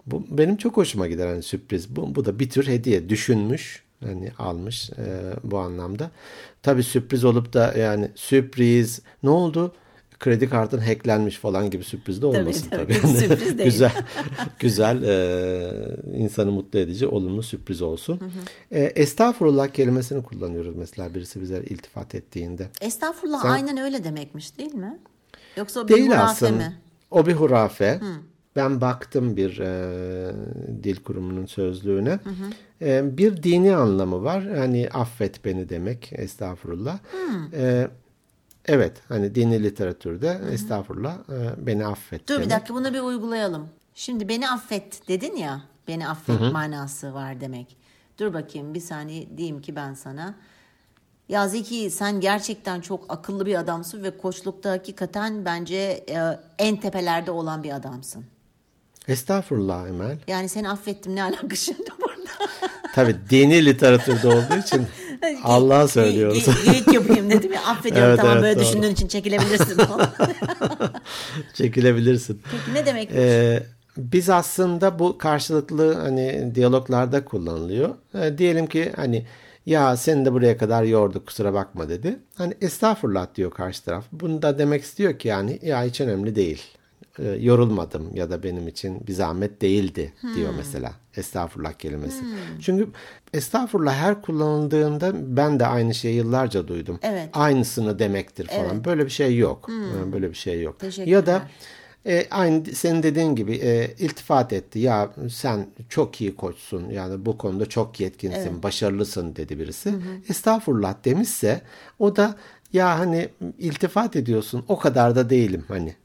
S1: Bu benim çok hoşuma gider hani sürpriz. Bu, bu da bir tür hediye düşünmüş hani almış e, bu anlamda. Tabii sürpriz olup da yani sürpriz ne oldu? Kredi kartın hacklenmiş falan gibi sürpriz de olmasın
S2: tabii.
S1: tabii.
S2: Sürpriz değil.
S1: güzel güzel e, insanı mutlu edici olumlu sürpriz olsun. E, estağfurullah kelimesini kullanıyoruz mesela birisi bize iltifat ettiğinde.
S2: Estağfurullah
S1: Sen-
S2: aynen öyle demekmiş değil mi? Yoksa o bir
S1: Değil
S2: hurafe
S1: aslında.
S2: mi?
S1: O bir hurafe. Ben baktım bir e, dil kurumunun sözlüğüne. E, bir dini anlamı var. Hani affet beni demek estağfurullah. E, evet hani dini literatürde estağfurullah e, beni affet
S2: Dur
S1: demek.
S2: bir dakika bunu bir uygulayalım. Şimdi beni affet dedin ya. Beni affet manası var demek. Dur bakayım bir saniye diyeyim ki ben sana. Ya Zeki sen gerçekten çok akıllı bir adamsın ve koçlukta hakikaten bence e, en tepelerde olan bir adamsın.
S1: Estağfurullah Emel.
S2: Yani seni affettim ne alakası şimdi burada?
S1: Tabii dini literatürde olduğu için Allah'a söylüyoruz.
S2: Ge- ge- Geyik yapayım dedim ya affediyorum
S1: Evet,
S2: tamam
S1: evet,
S2: böyle
S1: doğru.
S2: düşündüğün için çekilebilirsin.
S1: Çekilebilirsin.
S2: Peki ne demek?
S1: Ee, biz aslında bu karşılıklı hani diyaloglarda kullanılıyor. Ee, diyelim ki hani ya seni de buraya kadar yorduk kusura bakma dedi. Hani estağfurullah diyor karşı taraf. Bunu da demek istiyor ki yani ya hiç önemli değil. Ee, yorulmadım ya da benim için bir zahmet değildi diyor mesela estağfurullah kelimesi. Çünkü estağfurullah her kullanıldığında ben de aynı şeyi yıllarca duydum.
S2: Evet.
S1: Aynısını demektir falan.
S2: Evet.
S1: Böyle bir şey yok. Ee, Böyle bir şey yok. Ya da e, aynı senin dediğin gibi e, iltifat etti. Ya sen çok iyi koçsun. Yani bu konuda çok yetkinsin, başarılısın dedi birisi. Estağfurullah demişse o da ya hani iltifat ediyorsun o kadar da değilim hani.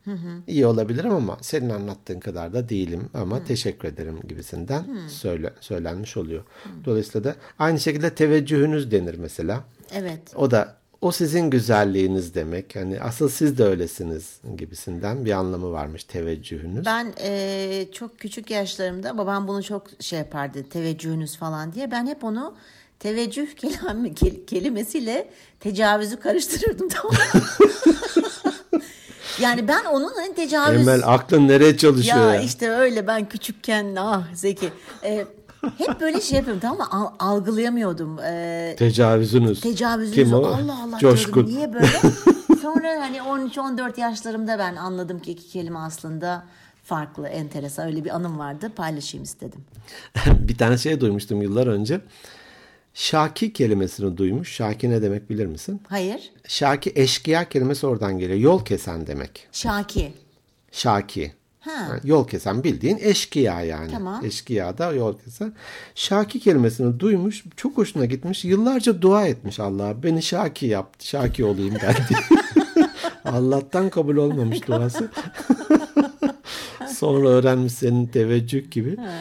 S1: İyi olabilirim ama senin anlattığın kadar da değilim ama teşekkür ederim gibisinden söyle söylenmiş oluyor. Dolayısıyla da aynı şekilde teveccühünüz denir mesela.
S2: Evet.
S1: O da o sizin güzelliğiniz demek. Yani asıl siz de öylesiniz gibisinden bir anlamı varmış teveccühünüz.
S2: Ben eee, çok küçük yaşlarımda babam bunu çok şey yapardı teveccühünüz falan diye. Ben hep onu teveccüh kelam, kel- kelimesiyle tecavüzü karıştırırdım tamam mı? yani ben onun hani tecavüz...
S1: Emel aklın nereye çalışıyor
S2: Ya
S1: ya?
S2: işte öyle ben küçükken ah Zeki. Eee, hep böyle şey yapıyorum tamam mı? Al- algılayamıyordum. Eee
S1: Tecavüzünüz.
S2: tecavüzünüzü
S1: Kim o?
S2: Allah Allah
S1: Coşkun.
S2: diyordum. Niye böyle? Sonra hani 13-14 yaşlarımda ben anladım ki iki kelime aslında farklı, enteresan. Öyle bir anım vardı. Paylaşayım istedim.
S1: bir tane şey duymuştum yıllar önce. Şaki kelimesini duymuş. Şaki ne demek bilir misin?
S2: Hayır.
S1: Şaki eşkıya kelimesi oradan geliyor. Yol kesen demek.
S2: Şaki.
S1: Şaki.
S2: Ha.
S1: Yani yol kesen bildiğin eşkıya yani.
S2: Tamam.
S1: Eşkıya da yol kesen. Şaki kelimesini duymuş. Çok hoşuna gitmiş. Yıllarca dua etmiş Allah'a. Beni Şaki yaptı. Şaki olayım ben diye. Allah'tan kabul olmamış duası. Sonra öğrenmiş senin teveccüh gibi. Ee,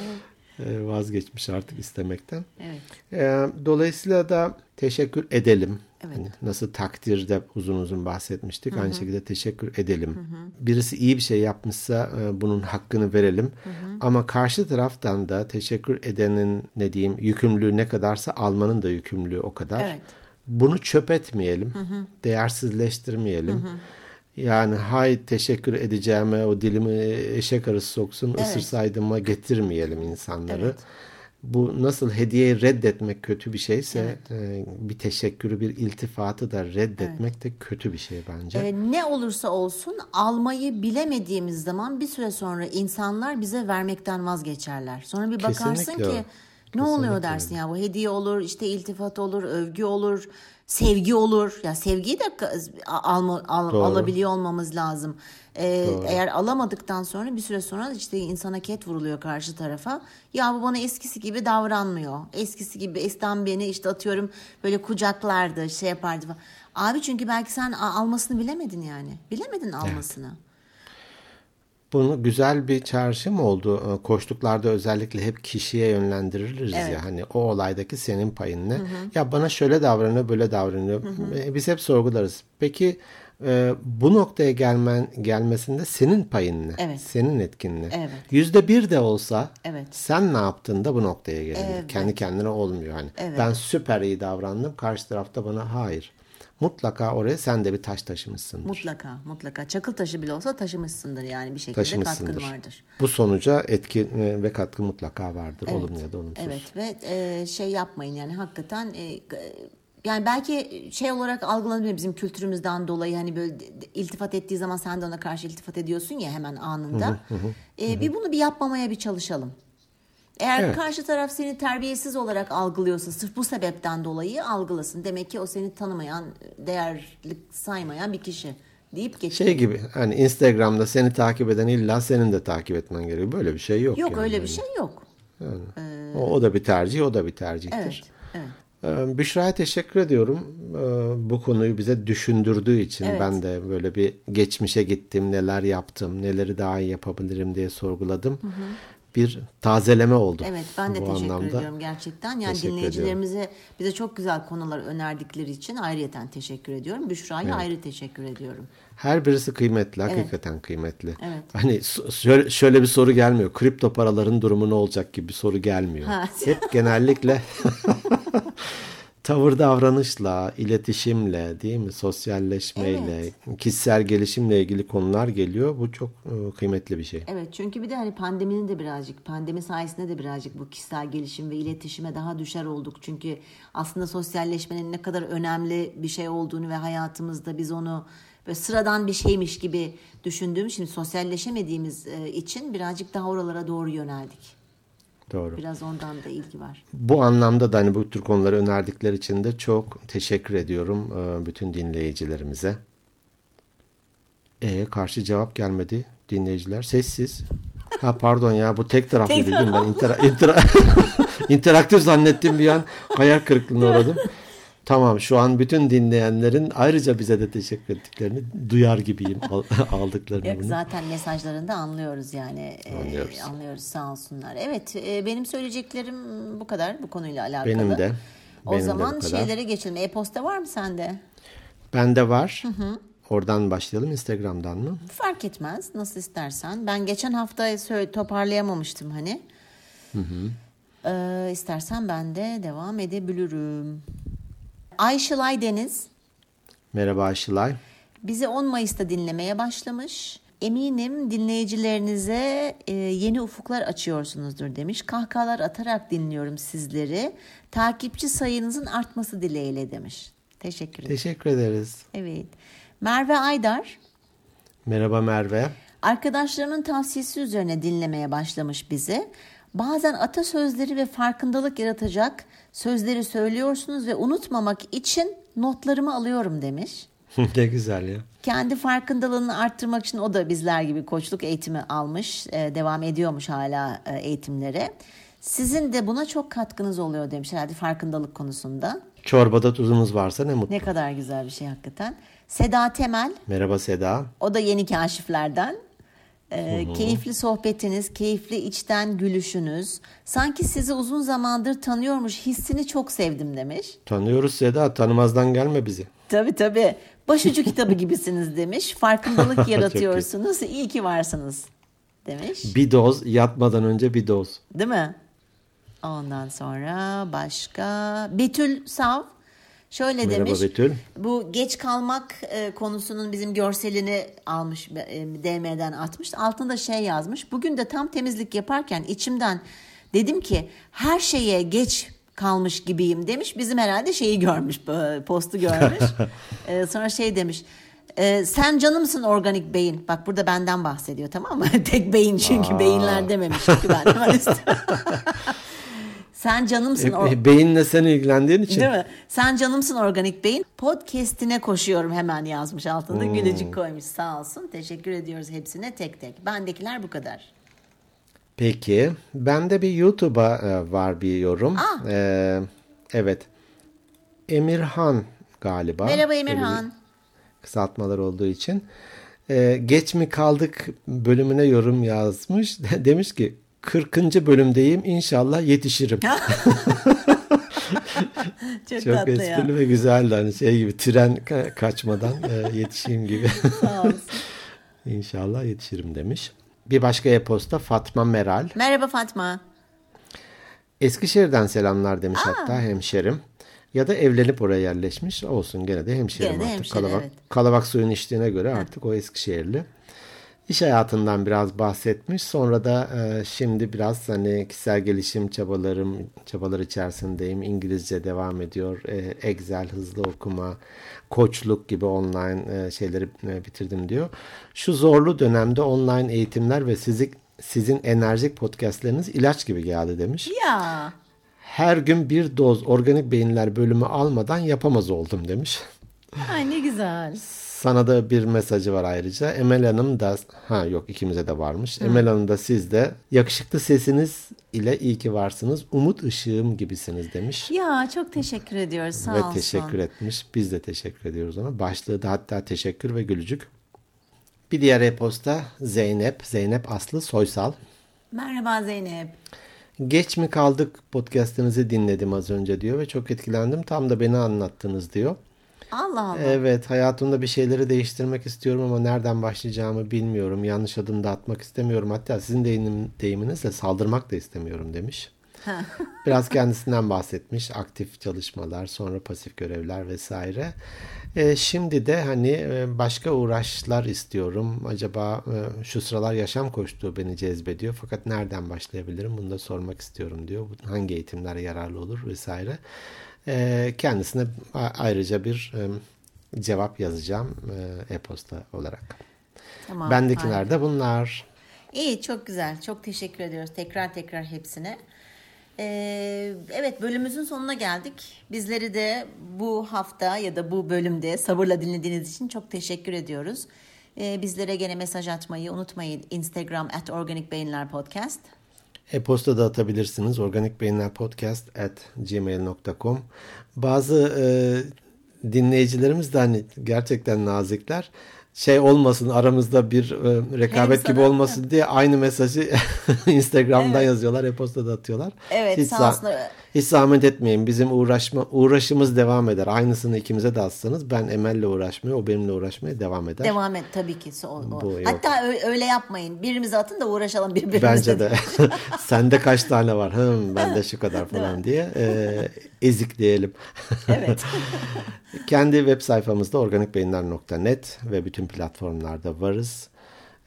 S1: vazgeçmiş artık istemekten.
S2: Evet.
S1: Ee, dolayısıyla da teşekkür edelim.
S2: Evet.
S1: Hani nasıl takdirde uzun uzun bahsetmiştik. Aynı şekilde teşekkür edelim. Birisi iyi bir şey yapmışsa e, bunun hakkını verelim. Ama karşı taraftan da teşekkür edenin ne diyeyim yükümlülüğü ne kadarsa almanın da yükümlülüğü o kadar.
S2: Evet.
S1: Bunu çöp etmeyelim. Değersizleştirmeyelim. Yani hay teşekkür edeceğime o dilimi eşek arısı soksun ısırsaydıma getirmeyelim insanları.
S2: Evet.
S1: bu nasıl hediyeyi reddetmek kötü bir şeyse e, bir teşekkürü bir iltifatı da reddetmek de kötü bir şey bence.
S2: Ee, ne olursa olsun almayı bilemediğimiz zaman bir süre sonra insanlar bize vermekten vazgeçerler. Sonra bir bakarsın
S1: Kesinlikle
S2: ki
S1: o.
S2: ne oluyor
S1: Kesinlikle
S2: dersin ya bu hediye olur işte iltifat olur övgü olur sevgi olur ya sevgiyi de alma, al-
S1: Doğru.
S2: alabiliyor olmamız lazım. Ee, eğer alamadıktan sonra bir süre sonra işte insana ket vuruluyor karşı tarafa. Ya bu bana eskisi gibi davranmıyor. Eskisi gibi eskiden beni işte atıyorum böyle kucaklardı şey yapardı falan. Abi çünkü belki sen almasını bilemedin yani. Bilemedin almasını.
S1: Bunu güzel bir çağrışım oldu. Ee, Koştuklarda özellikle hep kişiye yönlendiririz
S2: Evet.
S1: ya. Hani o olaydaki senin payın ne? Ya bana şöyle davranıyor, böyle davranıyor. Ee, Biz hep sorgularız. Peki e, bu noktaya gelmen gelmesinde senin payın ne?
S2: Evet.
S1: Senin etkin ne?
S2: Evet.
S1: Yüzde bir de olsa
S2: Evet.
S1: sen ne yaptın da bu noktaya geldin?
S2: Evet.
S1: Kendi kendine olmuyor hani.
S2: Evet.
S1: Ben süper iyi davrandım. Karşı tarafta bana hayır. Mutlaka oraya sen de bir taş taşımışsındır.
S2: Mutlaka mutlaka. Çakıl taşı bile olsa taşımışsındır yani bir şekilde
S1: taşımışsındır.
S2: katkın vardır.
S1: Bu sonuca etki e, ve katkı mutlaka vardır. Olumlu ya da olumsuz.
S2: Evet ve e, şey yapmayın yani hakikaten e, yani belki şey olarak algılanıyor bizim kültürümüzden dolayı hani böyle iltifat ettiği zaman sen de ona karşı iltifat ediyorsun ya hemen anında. E, bir bunu bir yapmamaya bir çalışalım. Eğer
S1: Evet.
S2: karşı taraf seni terbiyesiz olarak algılıyorsa sırf bu sebepten dolayı algılasın. Demek ki o seni tanımayan, değerli saymayan bir kişi deyip geçin.
S1: Şey gibi hani Instagram'da seni takip eden illa senin de takip etmen gerekiyor. Böyle bir şey yok.
S2: Yok
S1: yani.
S2: öyle bir şey yok.
S1: O, o da bir tercih, o da bir tercihtir.
S2: Evet. Evet.
S1: Ee, Büşra'ya teşekkür ediyorum. Ee, Bu konuyu bize düşündürdüğü için
S2: Evet.
S1: ben de böyle bir geçmişe gittim, neler yaptım, neleri daha iyi yapabilirim diye sorguladım. Bir tazeleme oldu.
S2: Evet ben de
S1: bu
S2: teşekkür
S1: anlamda.
S2: ediyorum gerçekten. Yani
S1: Teşekkür
S2: dinleyicilerimize bize çok güzel konular önerdikleri için ayrıyeten teşekkür ediyorum. Büşra'ya ayrı teşekkür ediyorum.
S1: Her birisi kıymetli, hakikaten kıymetli.
S2: Evet.
S1: Hani şöyle, şöyle bir soru gelmiyor. Kripto paraların durumu ne olacak gibi bir soru gelmiyor.
S2: Ha.
S1: Hep genellikle tavır davranışla, iletişimle, değil mi? Sosyalleşmeyle, kişisel gelişimle ilgili konular geliyor. Bu çok e, kıymetli bir şey.
S2: Evet çünkü bir de hani pandeminin de birazcık pandemi sayesinde de birazcık bu kişisel gelişim ve iletişime daha düşer olduk. Çünkü aslında sosyalleşmenin ne kadar önemli bir şey olduğunu ve hayatımızda biz onu böyle sıradan bir şeymiş gibi düşündüğümüz şimdi sosyalleşemediğimiz e, için birazcık daha oralara doğru yöneldik.
S1: Doğru.
S2: Biraz ondan da ilgi var.
S1: Bu anlamda da hani bu tür konuları önerdikleri için de çok teşekkür ediyorum e, bütün dinleyicilerimize. E karşı cevap gelmedi dinleyiciler. Sessiz. Ha pardon ya bu tek taraflı değil mi? Ben intera- intera- interaktif zannettim bir an. Hayal kırıklığına uğradım. Tamam şu an bütün dinleyenlerin ayrıca bize de teşekkür ettiklerini duyar gibiyim al- aldıklarını
S2: Yok,
S1: bunu.
S2: zaten mesajlarında anlıyoruz yani. Ee,
S1: Anlıyoruz.
S2: anlıyoruz sağ olsunlar. Evet e, benim söyleyeceklerim bu kadar bu konuyla alakalı.
S1: Benim de.
S2: O
S1: Benim de
S2: zaman
S1: kadar.
S2: şeylere geçelim. E-posta var mı sende?
S1: Bende var. Oradan başlayalım Instagram'dan mı?
S2: Fark etmez. Nasıl istersen. Ben geçen hafta söyle, toparlayamamıştım hani. Ee, istersen ben de devam edebilirim. Ayşılay Deniz
S1: Merhaba Aşılay.
S2: bizi 10 Mayıs'ta dinlemeye başlamış. Eminim dinleyicilerinize e, yeni ufuklar açıyorsunuzdur demiş. Kahkahalar atarak dinliyorum sizleri. Takipçi sayınızın artması dileğiyle demiş. Teşekkür ederim.
S1: Teşekkür ederiz.
S2: Evet. Merve Aydar
S1: Merhaba Merve.
S2: Arkadaşlarının tavsiyesi üzerine dinlemeye başlamış bizi. Bazen atasözleri ve farkındalık yaratacak sözleri söylüyorsunuz ve unutmamak için notlarımı alıyorum demiş.
S1: ne güzel ya.
S2: Kendi farkındalığını arttırmak için o da bizler gibi koçluk eğitimi almış, e, devam ediyormuş hala e, eğitimlere. Sizin de buna çok katkınız oluyor demiş herhalde farkındalık konusunda.
S1: Çorbada tuzumuz varsa ne mutlu.
S2: Ne kadar güzel bir şey hakikaten. Seda Temel,
S1: Merhaba Seda.
S2: O da yeni kaşiflerden. Ee, keyifli sohbetiniz, keyifli içten gülüşünüz. Sanki sizi uzun zamandır tanıyormuş hissini çok sevdim demiş.
S1: Tanıyoruz Seda. Tanımazdan gelme bizi.
S2: Tabii tabii. Başucu kitabı gibisiniz demiş. Farkındalık yaratıyorsunuz. İyi ki varsınız demiş.
S1: Bir doz yatmadan önce bir doz.
S2: Değil mi? Ondan sonra başka Betül Sav şöyle
S1: Merhaba
S2: demiş.
S1: Betül.
S2: Bu geç kalmak e, konusunun bizim görselini almış e, DM'den atmış. Altında şey yazmış. Bugün de tam temizlik yaparken içimden Dedim ki her şeye geç kalmış gibiyim demiş. Bizim herhalde şeyi görmüş, postu görmüş. ee, sonra şey demiş. E, sen canımsın organik beyin. Bak burada benden bahsediyor tamam mı? Tek beyin çünkü Aa. beyinler dememiş ki ben hemen Sen canımsın.
S1: E, e, beyinle sen ilgilendiğin için.
S2: Değil mi? Sen canımsın organik beyin. Podcast'ine koşuyorum hemen yazmış altında. Hmm. Gülücük koymuş sağ olsun. Teşekkür ediyoruz hepsine tek tek. Bendekiler bu kadar.
S1: Peki. Bende bir YouTube'a e, var bir yorum. Ee, evet. Emirhan galiba.
S2: Merhaba Emirhan.
S1: Kısaltmalar olduğu için. Ee, geç mi kaldık bölümüne yorum yazmış. Demiş ki 40. bölümdeyim inşallah yetişirim.
S2: Çok, Çok tatlı esprili
S1: ya. ve güzeldi. Hani şey gibi tren kaçmadan e, yetişeyim gibi. İnşallah yetişirim demiş. Bir başka e-posta Fatma Meral.
S2: Merhaba Fatma.
S1: Eskişehir'den selamlar demiş Aa. hatta hemşerim. Ya da evlenip oraya yerleşmiş. Olsun gene de hemşerim gene de artık. Hemşire, kalabak, evet. kalabak suyun içtiğine göre artık o Eskişehirli. İş hayatından biraz bahsetmiş. Sonra da e, şimdi biraz hani kişisel gelişim çabalarım çabalar içerisindeyim. İngilizce devam ediyor. E, Excel, hızlı okuma, koçluk gibi online e, şeyleri e, bitirdim diyor. Şu zorlu dönemde online eğitimler ve sizi, sizin enerjik podcastleriniz ilaç gibi geldi demiş.
S2: Ya.
S1: Her gün bir doz organik beyinler bölümü almadan yapamaz oldum demiş.
S2: Ay ne güzel.
S1: Sana da bir mesajı var ayrıca. Emel Hanım da ha yok ikimize de varmış. Hı. Emel Hanım da siz de yakışıklı sesiniz ile iyi ki varsınız. Umut ışığım gibisiniz demiş.
S2: Ya çok teşekkür ediyoruz. Sağ
S1: ve
S2: olsun.
S1: teşekkür etmiş. Biz de teşekkür ediyoruz ona. Başlığı da hatta teşekkür ve gülücük. Bir diğer e-posta Zeynep. Zeynep Aslı Soysal.
S2: Merhaba Zeynep.
S1: Geç mi kaldık podcastınızı dinledim az önce diyor ve çok etkilendim. Tam da beni anlattınız diyor.
S2: Allah Allah.
S1: Evet hayatımda bir şeyleri değiştirmek istiyorum ama nereden başlayacağımı bilmiyorum. Yanlış adım da atmak istemiyorum. Hatta sizin deyim, deyiminizle saldırmak da istemiyorum demiş. Biraz kendisinden bahsetmiş. Aktif çalışmalar, sonra pasif görevler vesaire. E, şimdi de hani e, başka uğraşlar istiyorum. Acaba e, şu sıralar yaşam koştuğu beni cezbediyor. Fakat nereden başlayabilirim? Bunu da sormak istiyorum diyor. Hangi eğitimler yararlı olur vesaire. E, kendisine ayrıca bir e, cevap yazacağım e, e-posta olarak. Tamam, Bendekiler de bunlar.
S2: İyi çok güzel. Çok teşekkür ediyoruz tekrar tekrar hepsine. Ee, evet bölümümüzün sonuna geldik. Bizleri de bu hafta ya da bu bölümde sabırla dinlediğiniz için çok teşekkür ediyoruz. Ee, bizlere gene mesaj atmayı unutmayın. Instagram at Organik Beyinler Podcast.
S1: E-posta da atabilirsiniz. Organik Beyinler Podcast at gmail.com Bazı e, dinleyicilerimiz de hani gerçekten nazikler şey olmasın aramızda bir e, rekabet Hem gibi olmasın da. diye aynı mesajı Instagram'dan evet. yazıyorlar, e-postada atıyorlar.
S2: Evet,
S1: hiç sağ olsun. Hiç zahmet etmeyin. Bizim uğraşma uğraşımız devam eder. Aynısını ikimize de atsanız ben Emel'le uğraşmaya, o benimle uğraşmaya devam eder.
S2: Devam et tabii ki. O, o. Bu, Hatta öyle yapmayın. Birimize atın da uğraşalım birbirimize.
S1: Bence de. Sende kaç tane var? Hım, bende şu kadar falan diye e, ezik diyelim.
S2: evet.
S1: Kendi web sayfamızda organikbeyinler.net ve bütün platformlarda varız.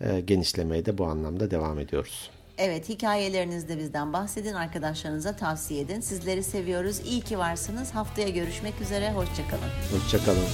S1: E, genişlemeye de bu anlamda devam ediyoruz.
S2: Evet hikayelerinizde bizden bahsedin. Arkadaşlarınıza tavsiye edin. Sizleri seviyoruz. İyi ki varsınız. Haftaya görüşmek üzere. Hoşçakalın.
S1: Hoşçakalın.